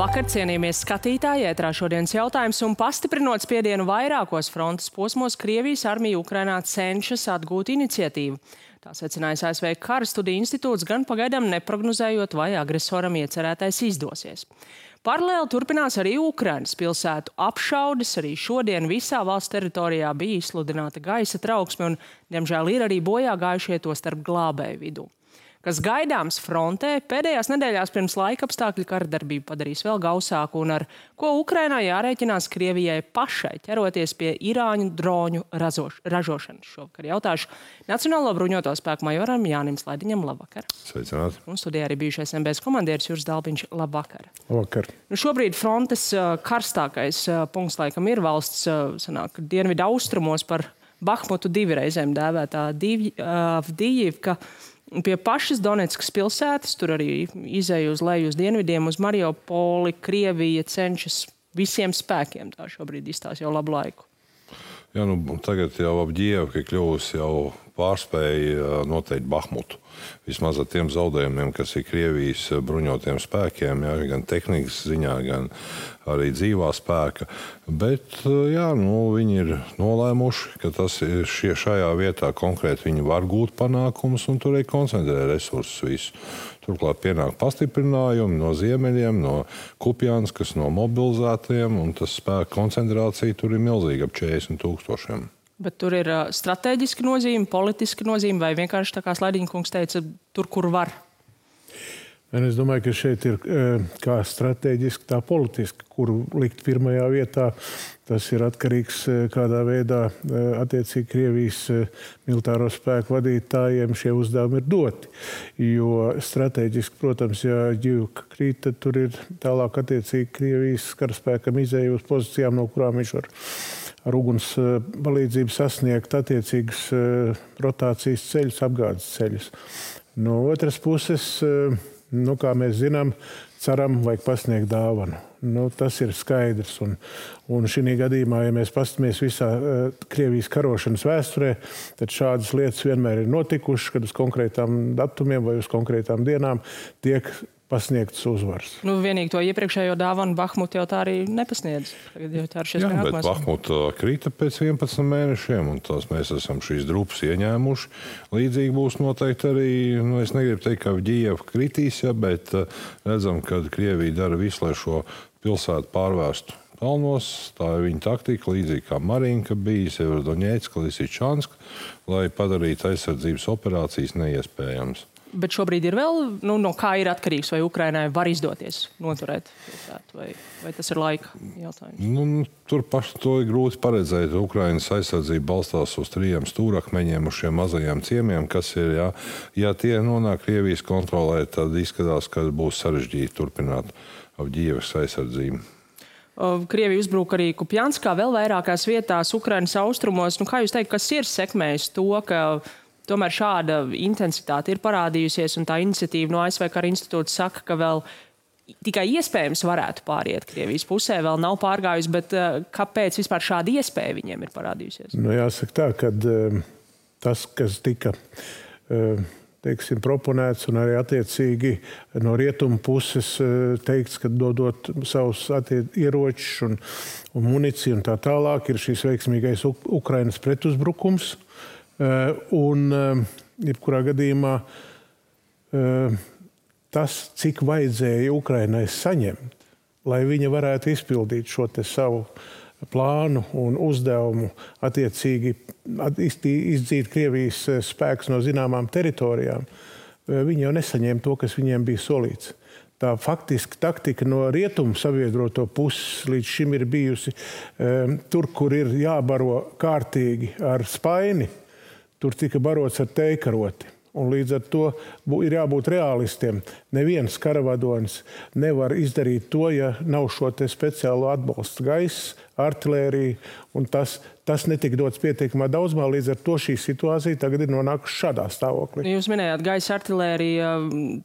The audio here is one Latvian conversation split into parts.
Labvakar, cienījamies skatītāji. Ētrā šodienas jautājums un pastiprinot spiedienu vairākos frontes posmos, Krievijas armija Ukrainā cenšas atgūt iniciatīvu. Tā secinājis ASV Kara studiju institūts, gan pagaidām neprognozējot, vai agresoram iecerētais izdosies. Paralēli turpinās arī Ukrainas pilsētu apšaudes. Arī šodien visā valsts teritorijā bija izsludināta gaisa trauksme, un, diemžēl, ir arī bojā gājušie to starp glābēju vidū kas gaidāms frontē, pēdējās nedēļās pirms laika apstākļu kardarbību padarīs vēl gausāku un ar ko Ukrainā jārēķinās Krievijai pašai ķeroties pie Irāņu droņu razoš, ražošanas. Šovakar jautāšu Nacionālo bruņoto spēku majoram Jānim Slaidiņam labvakar. Sveicināti. Un studijā arī bijušais MBS komandieris Juris Dalbiņš labvakar. Labvakar. Nu, šobrīd frontes karstākais punkts laikam ir valsts sanāk, dienvidu austrumos par Bahmutu divreizēm dēvētā Avdijivka. Uh, Pie pašas Donetskas pilsētas, tur arī izēja uz leju uz dienvidiem, uz Mariupoli, Krievija cenšas visiem spēkiem. Tā šobrīd izstāsta jau labu laiku. Jā, nu, tagad jau ap Dievu kļūst jau pārspēja noteikt Bahmutu. Vismaz ar tiem zaudējumiem, kas ir Krievijas bruņotiem spēkiem, jā, gan tehnikas ziņā, gan arī dzīvā spēka. Bet jā, nu, viņi ir nolēmuši, ka tas ir šie, šajā vietā konkrēti viņi var gūt panākumus un tur arī koncentrē resursus visu. Turklāt pienāk pastiprinājumi no ziemeļiem, no Kupjānskas, no mobilizētiem, un tas spēka koncentrācija tur ir milzīga ap 40 tūkstošiem. Bet tur ir uh, strateģiska nozīme, politiska nozīme, vai vienkārši tā kā Slaidiņa kungs teica, tur, kur var. Es domāju, ka šeit ir kā strateģiski, tā politiski, kuru likt pirmajā vietā. Tas ir atkarīgs kādā veidā attiecīgi Krievijas militāro spēku vadītājiem šie uzdevumi ir doti. Jo strateģiski, protams, ja ģivka krīt, tad tur ir tālāk attiecīgi Krievijas karaspēkam izēju uz pozīcijām, no kurām viņš var ar uguns palīdzību sasniegt attiecīgus rotācijas ceļus, apgādes ceļus. No otras puses, nu, kā mēs zinām, ceram, vajag pasniegt dāvanu. Nu, tas ir skaidrs. Un, un šī gadījumā, ja mēs paskatāmies visā Krievijas karošanas vēsturē, tad šādas lietas vienmēr ir notikušas, kad uz konkrētām datumiem vai uz konkrētām dienām tiek pasniegtas uzvaras. Nu, vienīgi to iepriekšējo dāvanu Bahmuta jau tā arī nepasniedz. Tagad jau tā ir šis Jā, bet Bahmuta krita pēc 11 mēnešiem, un tās mēs esam šīs drupas ieņēmuši. Līdzīgi būs noteikti arī, nu, es negribu teikt, ka Ģieva kritīs, ja, bet uh, redzam, ka Krievija dara visu, lai šo pilsētu pārvērstu kalnos. Tā ir viņa taktika, līdzīgi kā Marinka bija, Severodoņēcka, Lisičanska, lai padarītu aizsardzības operācijas neiespējamas. Bet šobrīd ir vēl, nu, no kā ir atkarīgs, vai Ukrainai var izdoties noturēt pilsētu, vai, vai tas ir laika jautājums? Nu, nu tur paši to ir grūti paredzēt. Ukrainas aizsardzība balstās uz trijiem stūrakmeņiem, uz šiem mazajiem ciemiem, kas ir, ja, ja tie nonāk Krievijas kontrolē, tad izskatās, ka būs sarežģīti turpināt Avģīvas aizsardzību. Krievija uzbruka arī Kupjanskā, vēl vairākās vietās Ukrainas austrumos. Nu, kā jūs teikt, kas ir sekmējis to, ka Tomēr šāda intensitāte ir parādījusies, un tā iniciatīva no ASV Kara institūta saka, ka vēl tikai iespējams varētu pāriet Krievijas pusē, vēl nav pārgājusi, bet uh, kāpēc vispār šāda iespēja viņiem ir parādījusies? Nu, jāsaka tā, ka uh, tas, kas tika uh, teiksim, proponēts un arī attiecīgi no rietumu puses teikts, ka dodot savus ieročus un, un municiju un tā tālāk, ir šis veiksmīgais Ukrainas pretuzbrukums. Eh, un, eh, jebkurā gadījumā, eh, tas, cik vajadzēja Ukrainai saņemt, lai viņa varētu izpildīt šo savu plānu un uzdevumu, attiecīgi izdzīt Krievijas spēkus no zināmām teritorijām, viņi jau nesaņēma to, kas viņiem bija solīts. Tā faktiski taktika no rietumu sabiedroto puses līdz šim ir bijusi um, tur, kur ir jābaro kārtīgi ar spaini, tur tika barots ar teikaroti. Un līdz ar to ir jābūt realistiem. Neviens karavadonis nevar izdarīt to, ja nav šo speciālo atbalstu gaisa, artērija. Tas, tas netika dots pietiekamā daudzumā. Līdz ar to šī situācija tagad ir nonākusi šādā stāvoklī. Jūs minējāt gaisa artēriju.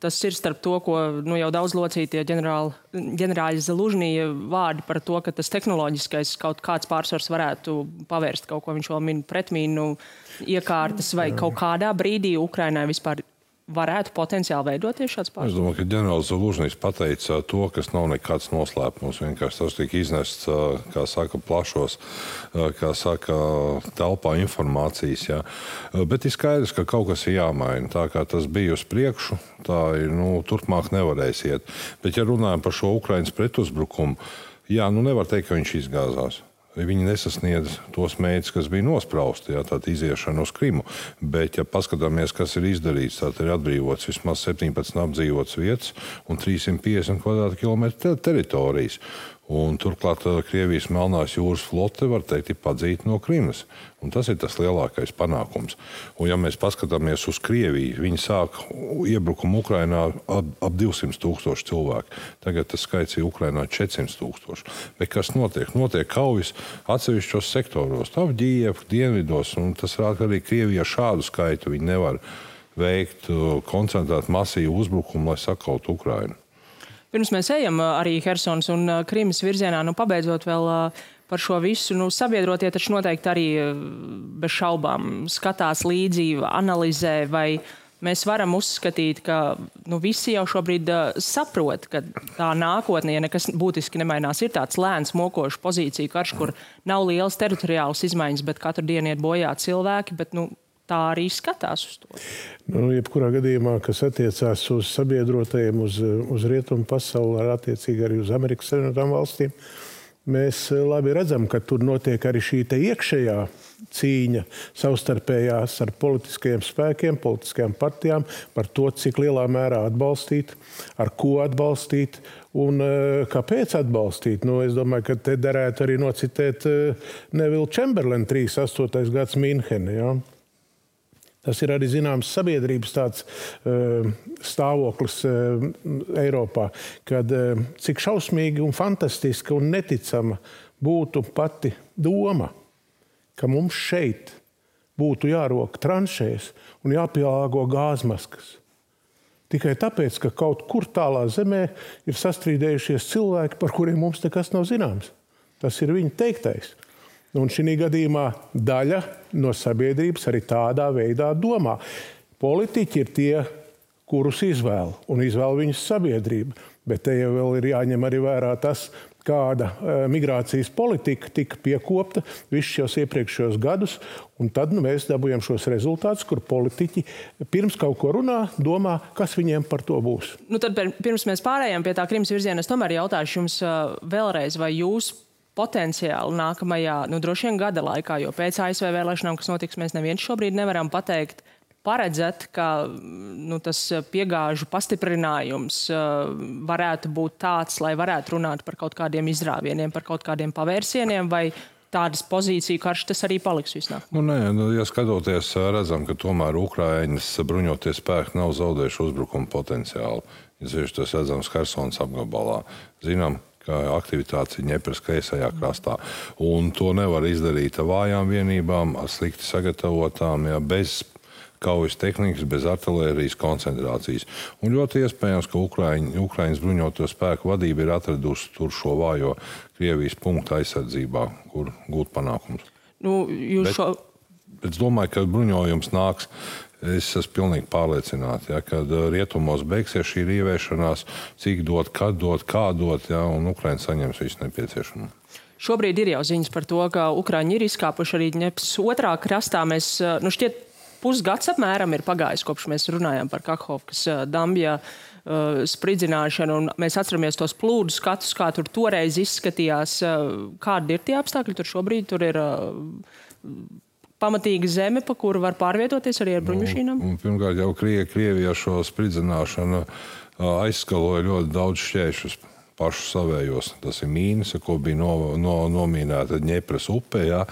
Tas ir starp to, ko nu, jau daudz locītie ģenerāļi Zelūžņija vārdi par to, ka tas tehnoloģiskais kaut kāds pārsvars varētu pavērst kaut ko. Viņš vēl min pretmīnu iekārtas vai kaut kādā brīdī Ukrainai vispār varētu potenciāli veidoties šāds pārspīlējums? Es domāju, ka ģenerālis Lūžņīs pateica to, kas nav nekāds noslēpums. Vienkārši tas tika iznests, kā saka, plašos, kā saka, telpā informācijas. Jā. Bet ir skaidrs, ka kaut kas ir jāmaina. Tā kā tas bija uz priekšu, tā ir, nu, turpmāk nevarēs iet. Bet, ja runājam par šo Ukraiņas pretuzbrukumu, jā, nu nevar teikt, ka viņš izgāzās viņi nesasniedz tos mērķus, kas bija nosprausti, jā, tāda iziešana uz Krimu. Bet, ja paskatāmies, kas ir izdarīts, tad ir atbrīvots vismaz 17 apdzīvotas vietas un 350 km2 teritorijas. Un turklāt eh, Krievijas Melnās jūras flote var teikt, ir padzīta no Krimas. Un tas ir tas lielākais panākums. Un, ja mēs paskatāmies uz Krieviju, viņi sāk iebrukumu Ukrajinā ap, ap 200 tūkstoši cilvēku. Tagad tas skaits ir Ukrajinā 400 tūkstoši. Bet kas notiek? Notiek kaujas atsevišķos sektoros, Ģijevā, dienvidos. Tas ka arī Krievijā šādu skaitu viņi nevar veikt koncentrēt masīvu uzbrukumu, lai sakautu Ukrajinu. Pirms mēs ejam arī Helsons un Krimas virzienā, nu, pabeidzot vēl par šo visu, nu, sabiedrotie taču noteikti arī bez šaubām skatās līdzi, analizē vai mēs varam uzskatīt, ka nu, visi jau šobrīd saprot, ka tā nākotnē, ja nekas būtiski nemainās, ir tāds lēns, mokošs pozīciju karš, kur nav liels teritoriāls izmaiņas, bet katru dienu iet bojā cilvēki. Bet, nu, tā arī skatās uz to. Nu, jebkurā gadījumā, kas attiecās uz sabiedrotajiem, uz, uz rietumu pasauli, ar attiecīgi arī uz Amerikas Savienotām valstīm, mēs labi redzam, ka tur notiek arī šī iekšējā cīņa savstarpējās ar politiskajiem spēkiem, politiskajām partijām par to, cik lielā mērā atbalstīt, ar ko atbalstīt un eh, kāpēc atbalstīt. Nu, es domāju, ka te derētu arī nocitēt Nevilu Čemberlenu 38. gads Mīnheni. Ja? Tas ir arī zināms sabiedrības tāds, uh, stāvoklis uh, Eiropā, kad uh, cik šausmīgi un fantastiska un neticama būtu pati doma, ka mums šeit būtu jāroka tranšēs un jāpielāgo gāzmaskas. Tikai tāpēc, ka kaut kur tālā zemē ir sastrīdējušies cilvēki, par kuriem mums nekas nav zināms. Tas ir viņa teiktais. Un šī gadījumā daļa no sabiedrības arī tādā veidā domā. Politiķi ir tie, kurus izvēl, un izvēl viņus sabiedrība. Bet te jau ir jāņem arī vērā tas, kāda e, migrācijas politika tika piekopta visus šos iepriekšējos gadus. Tad nu, mēs dabūjam šos rezultātus, kur politiķi pirms kaut ko runā, domā, kas viņiem par to būs. Nu, tad, pirms mēs pārējām pie tā Krimas virziena, es tomēr jautāšu jums e, vēlreiz, vai jūs potenciāli nākamajā, nu, droši vien gada laikā, jo pēc ASV vēlēšanām, kas notiks, mēs neviens šobrīd nevaram pateikt, paredzēt, ka nu, tas piegāžu pastiprinājums uh, varētu būt tāds, lai varētu runāt par kaut kādiem izrāvieniem, par kaut kādiem pavērsieniem, vai tādas pozīciju karš tas arī paliks visnāk? Nu, nē, nu, ja skatoties, redzam, ka tomēr Ukraiņas bruņoties spēki nav zaudējuši uzbrukumu potenciālu. Ja tas redzams Helsonas apgabalā. Zinām, aktivitātes Ņepras kreisajā krastā. Un to nevar izdarīt ar vājām vienībām, ar slikti sagatavotām, ja, bez kaujas tehnikas, bez artērijas koncentrācijas. Un ļoti iespējams, ka Ukraiņ, Ukraiņas bruņoto spēku vadība ir atradusi tur šo vājo Krievijas punktu aizsardzībā, kur gūt panākumus. Nu, Bet, šo... Es domāju, ka bruņojums nāks Es esmu pilnīgi pārliecināts, ja, ka uh, rietumos beigsies šī rīvēšanās, cik dot, kad dot, kā dot, ja, un Ukraiņa saņems visu nepieciešamo. Šobrīd ir jau ziņas par to, ka Ukrāņi ir izkāpuši arī Ņepas otrā krastā. Mēs, uh, nu šķiet, pusgads apmēram ir pagājis, kopš mēs runājām par Kahovkas uh, dambja uh, spridzināšanu. Mēs atceramies tos plūdu skatus, kā tur toreiz izskatījās. Uh, kādi ir tie apstākļi tur šobrīd? Tur ir pamatīga zeme, pa kuru var pārvietoties arī ar nu, bruņušīnām? Nu, pirmkārt, jau Krie, Krievijā šo spridzināšanu aizskaloja ļoti daudz šķēršļus pašus savējos. Tas ir mīnus, ko bija no, no, nomīnēta Ņepras upē. Ja?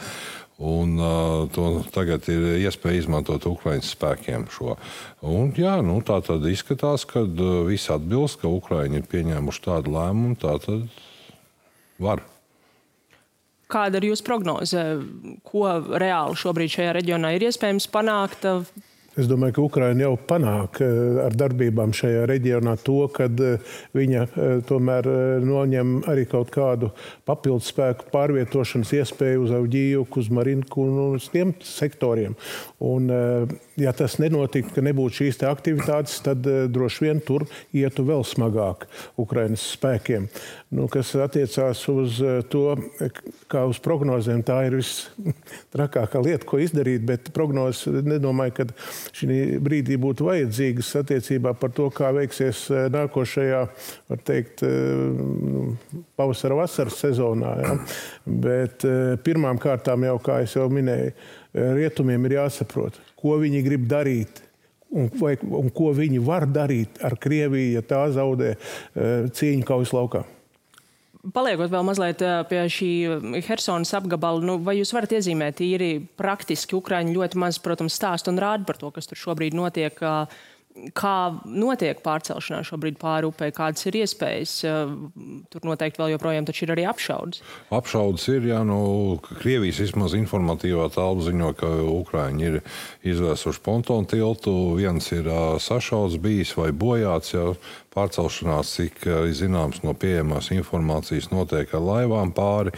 Un, uh, to tagad ir iespēja izmantot Ukraiņas spēkiem šo. Un, jā, nu, tā tad izskatās, ka uh, viss atbilst, ka Ukraiņi ir pieņēmuši tādu lēmumu. Tā tad var. Kāda ir jūsu prognoze? Ko reāli šobrīd šajā reģionā ir iespējams panākt? Es domāju, ka Ukraina jau panāk eh, ar darbībām šajā reģionā to, ka eh, viņa eh, tomēr noņem arī kaut kādu papildus spēku pārvietošanas iespēju uz Audījuku, uz Marinku un uz tiem sektoriem. Un, ja tas nenotiktu, ka nebūtu šīs aktivitātes, tad droši vien tur ietu vēl smagāk Ukrainas spēkiem. Nu, kas attiecās uz to, kā uz prognozēm, tā ir vistrakākā lieta, ko izdarīt, bet prognozes nedomāju, ka šī brīdī būtu vajadzīgas attiecībā par to, kā veiksies eh, nākošajā, var teikt, eh, pavasara vasaras sezonā. Ja? Bet eh, pirmām kārtām jau, kā jau minēju, rietumiem ir jāsaprot, ko viņi grib darīt. Un, vai, un ko viņi var darīt ar Krieviju, ja tā zaudē cīņu kaujas laukā? Paliekot vēl mazliet pie šī Helsinas apgabala, nu, vai jūs varat iezīmēt īri praktiski? Ukraiņi ļoti maz, protams, stāst un rāda par to, kas tur šobrīd notiek. Kā notiek pārcelšanās šobrīd pāri upē, kādas ir iespējas? Tur noteikti vēl joprojām ir arī apšaudas. Apšaudas ir, jā, nu, Krievijas vismaz informatīvā telpa ziņo, ka Ukraiņi ir izvēsuši pontonu tiltu, viens ir uh, sašauts bijis vai bojāts. Jā, Pārcelšanās, cik zināms no pieejamās informācijas, notiek ar laivām pāri,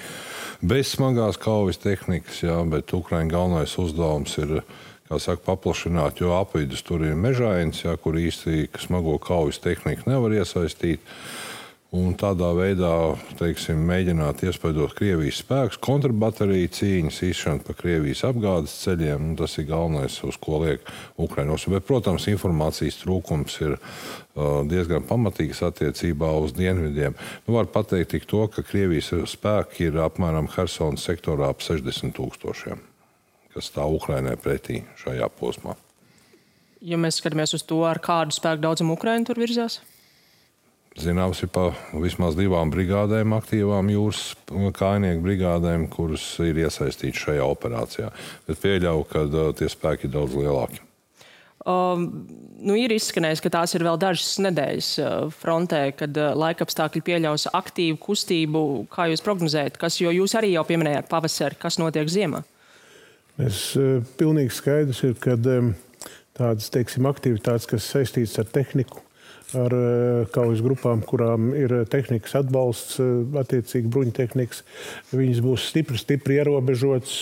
bez smagās kaujas tehnikas, jā, bet Ukraiņas galvenais uzdevums ir saka, paplašināt, jo apvidus tur ir mežains, jā, kur īsti smago kaujas tehniku nevar iesaistīt un tādā veidā teiksim, mēģināt iespaidot Krievijas spēkus, kontrabateriju cīņas, izšana pa Krievijas apgādes ceļiem. Tas ir galvenais, uz ko liek Ukraiņos. Bet, protams, informācijas trūkums ir uh, diezgan pamatīgs attiecībā uz dienvidiem. Nu, var pateikt to, ka Krievijas spēki ir apmēram Helsonas sektorā ap 60 tūkstošiem, kas stāv Ukrainai pretī šajā posmā. Ja mēs skatāmies uz to, ar kādu spēku daudzumu Ukraiņu tur virzās? Zināms, ir pa vismaz divām brigādēm, aktīvām jūras kājnieku brigādēm, kuras ir iesaistītas šajā operācijā. Bet pieļauju, ka uh, tie spēki ir daudz lielāki. Um, nu, ir izskanējis, ka tās ir vēl dažas nedēļas uh, frontē, kad uh, laikapstākļi pieļaus aktīvu kustību. Kā jūs prognozējat, kas, jo jūs arī jau pieminējāt pavasari, kas notiek ziemā? Es uh, pilnīgi skaidrs ir, ka um, tādas, teiksim, aktivitātes, kas saistītas ar tehniku, ar eh, kaujas grupām, kurām ir eh, tehnikas atbalsts, attiecīgi bruņtehnikas. Viņas būs stipri, stipri ierobežotas.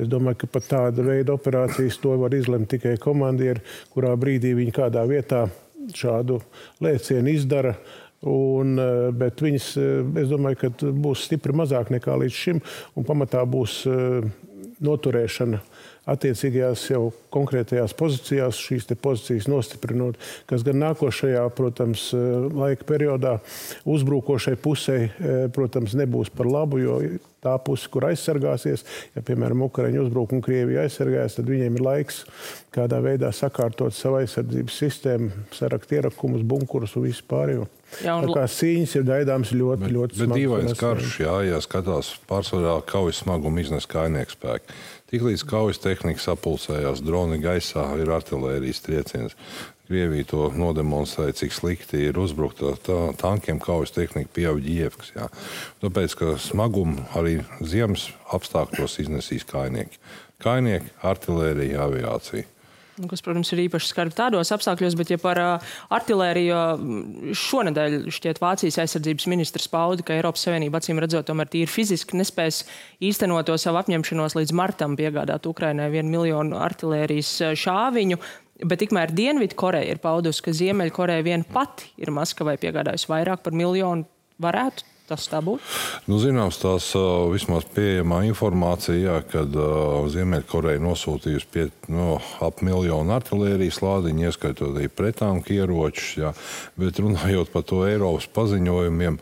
Es domāju, ka pat tāda veida operācijas to var izlemt tikai komandieri, kurā brīdī viņi kādā vietā šādu lēcienu izdara. Un, bet viņas, es domāju, ka būs stipri mazāk nekā līdz šim, un pamatā būs noturēšana attiecīgajās jau konkrētajās pozīcijās, šīs pozīcijas nostiprinot, kas gan nākošajā, protams, laika periodā uzbrukošai pusē, protams, nebūs par labu, jo tā puse, kur aizsargāsies, ja, piemēram, Ukraiņu uzbruk un Krievija aizsargājas, tad viņiem ir laiks kādā veidā sakārtot savu aizsardzības sistēmu, sarakt ierakumus, bunkurus un visu pārējo. Jā, un... Tā kā cīņas ir gaidāmas ļoti, bet, ļoti smagas. Bet dīvains karš, jā, ja skatās pārsvarā kaujas smagumu iznes kājnieku spēku. Tiklīdz kaujas tehnika sapulcējās, droni gaisā ir artērijas trieciens. Krievija to nodemonstrēja, cik slikti ir uzbrukta tā, tankiem kaujas tehnika pieauga ievkas. Jā. Tāpēc, ka smagumu arī ziemas apstākļos iznesīs kainieki. Kainieki, artērija, aviācija kas, protams, ir īpaši skarbi tādos apstākļos, bet ja par uh, artilēriju šonadēļ šķiet Vācijas aizsardzības ministrs pauda, ka Eiropas Savienība acīm redzot tomēr tīri fiziski nespēs īstenot to savu apņemšanos līdz martam piegādāt Ukrainai vienu miljonu artilērijas šāviņu. Bet tikmēr Dienvidkoreja ir paudusi, ka Ziemeļkoreja vien pati ir Maskavai piegādājusi vairāk par miljonu. Varētu tas tā būtu? Nu, zināms, tās uh, vismaz pieejamā informācija, kad uh, Ziemeļkoreja nosūtījusi pie, no, ap miljonu artērijas lādiņu, ieskaitot arī pretanku ieročus, jā, bet runājot par to Eiropas paziņojumiem.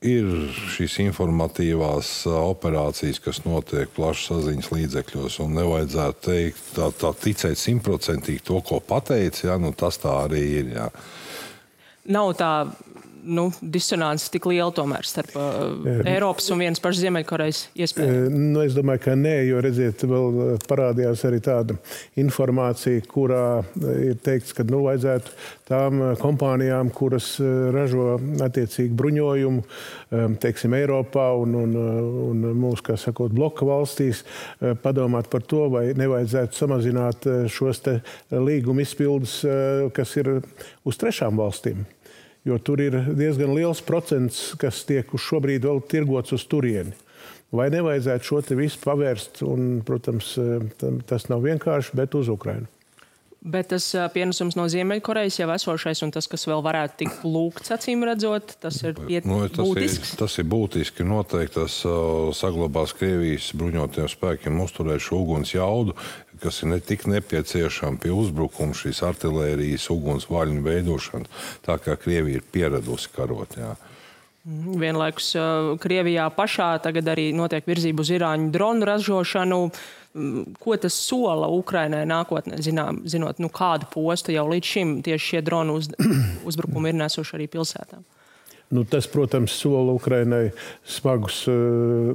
Ir šīs informatīvās operācijas, kas notiek plašsaziņas līdzekļos, nevajadzētu teikt, tā, tā ticēt simtprocentīgi to, ko pateicis. Ja, nu, tas tā arī ir. Jā. Nav tā nu, disonance tik liela tomēr starp uh, Eiropas un vienas pašas Ziemeļkorejas iespējām? Nu, es domāju, ka nē, jo redziet, vēl parādījās arī tāda informācija, kurā ir teikts, ka nu, vajadzētu tām kompānijām, kuras ražo attiecīgi bruņojumu, teiksim, Eiropā un, un, un mūsu, kā sakot, bloka valstīs, padomāt par to, vai nevajadzētu samazināt šos līguma izpildus, kas ir uz trešām valstīm jo tur ir diezgan liels procents, kas tiek šobrīd vēl tirgots uz turieni. Vai nevajadzētu šo te visu pavērst, un, protams, tas nav vienkārši, bet uz Ukrainu. Bet tas pienesums no Ziemeļkorejas jau esošais, un tas, kas vēl varētu tikt lūgts, acīm redzot, tas ir piet... nu, tas būtisks. Ir, tas ir būtiski. Noteikti tas uh, saglabās Krievijas bruņotajiem spēkiem uzturēt šo uguns jaudu, kas ir ne tik nepieciešama pie uzbrukuma šīs artilērijas uguns vaļņu veidošanas, tā kā Krievija ir pieradusi karot. Jā. Vienlaikus Krievijā pašā tagad arī notiek virzība uz Irāņu dronu ražošanu. Ko tas sola Ukrainai nākotnē, zinām, zinot, nu, kādu postu jau līdz šim tieši šie dronu uz, uzbrukumi ir nesuši arī pilsētām? Nu, tas, protams, sola Ukrainai smagus, eh,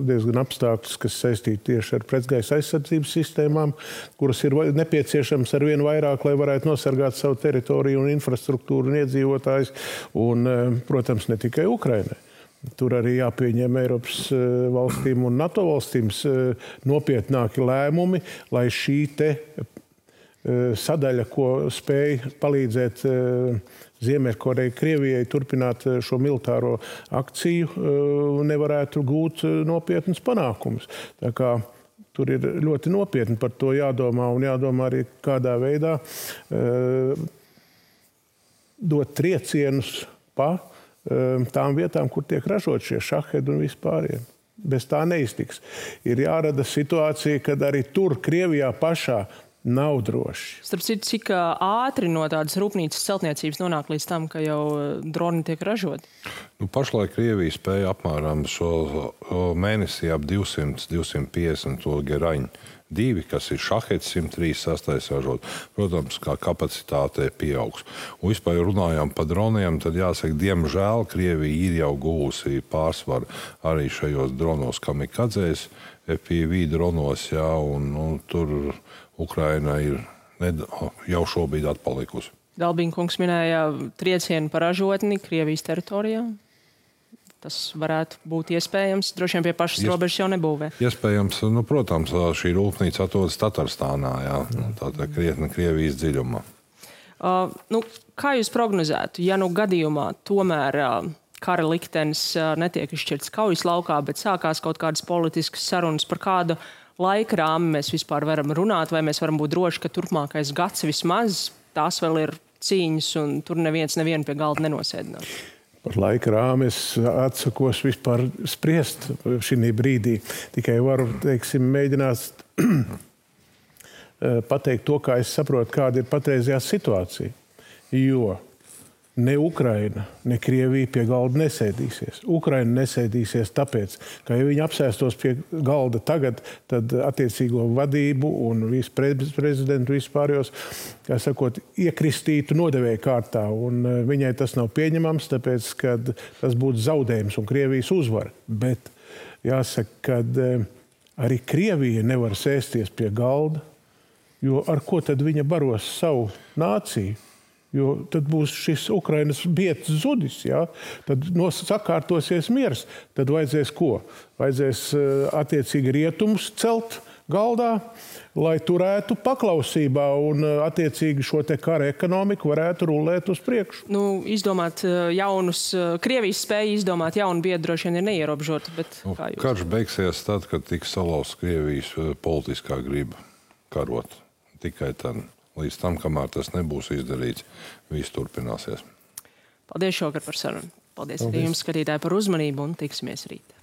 diezgan apstākļus, kas saistīti tieši ar pretgaisa aizsardzības sistēmām, kuras ir nepieciešamas ar vien vairāk, lai varētu nosargāt savu teritoriju un infrastruktūru un iedzīvotājus. Un, eh, protams, ne tikai Ukrainai. Tur arī jāpieņem Eiropas eh, valstīm un NATO valstīm nopietnāki lēmumi, lai šī sadaļa, ko spēj palīdzēt Ziemeļkoreja, Krievijai turpināt šo militāro akciju, nevarētu gūt nopietnus panākumus. Tur ir ļoti nopietni par to jādomā un jādomā arī kādā veidā dot triecienus pa tām vietām, kur tiek ražot šie šahedi un vispārējie. Bez tā neiztiks. Ir jārada situācija, kad arī tur, Krievijā pašā, nav droši. Starp citu, cik ātri no tādas rūpnīcas celtniecības nonāk līdz tam, ka jau droni tiek ražoti? Nu, pašlaik Krievija spēja apmēram šo mēnesī ap 200-250 geraņu divi, kas ir šahets 136. ražot. Protams, kā kapacitāte pieaugs. Un vispār runājām par droniem, tad jāsaka, diemžēl Krievija ir jau gūsi pārsvaru arī šajos dronos kamikadzēs, FPV dronos, jā, un nu, tur Ukraina ir ned, jau šobrīd atpalikusi. Dalbīnkungs minēja triecienu par ražotni Krievijas teritorijā tas varētu būt iespējams. Droši vien pie pašas Iesp... robežas jau nebūvē. Iespējams, nu, protams, šī rūpnīca atrodas Tatārstānā, jā, nu, tātad krietni Krievijas dziļumā. Uh, nu, kā jūs prognozētu, ja nu gadījumā tomēr uh, kara liktenis uh, netiek izšķirts kaujas laukā, bet sākās kaut kādas politiskas sarunas par kādu laika rāmi mēs vispār varam runāt, vai mēs varam būt droši, ka turpmākais gads vismaz tās vēl ir cīņas, un tur neviens nevienu pie galda nenosēdinās. Par laika rāmi es atsakos vispār spriest šī brīdī. Tikai varu teiksim, mēģināt pateikt to, kā es saprotu, kāda ir patreizējā situācija. Jo Ne Ukraina, ne Krievija pie galda nesēdīsies. Ukraina nesēdīsies tāpēc, ka, ja viņi apsēstos pie galda tagad, tad attiecīgo vadību un visu prezidentu vispārējos, kā sakot, iekristītu nodevēja kārtā. Un e, viņai tas nav pieņemams, tāpēc, ka tas būtu zaudējums un Krievijas uzvara. Bet jāsaka, ka e, arī Krievija nevar sēsties pie galda, jo ar ko tad viņa baros savu nāciju? Jo tad būs šis Ukraiņas biets zudis. Ja? Tad sakārtosies miers. Tad vajadzēs ko? Vajadzēs eh, attiecīgi rietumus celt galdā, lai turētu paklausībā un eh, attiecīgi šo kara ekonomiku varētu rulēt uz priekšu. Nu, izdomāt eh, jaunus, Krievijas spēja izdomāt jaunu biedru droši vien ir neierobežota. Nu, karš beigsies tad, kad tiks salauzta Krievijas politiskā griba karot. Tikai tad līdz tam, kamēr tas nebūs izdarīts, viss turpināsies. Paldies šovakar par sarunu. Paldies, Paldies. arī jums, skatītāji, par uzmanību un tiksimies rīt.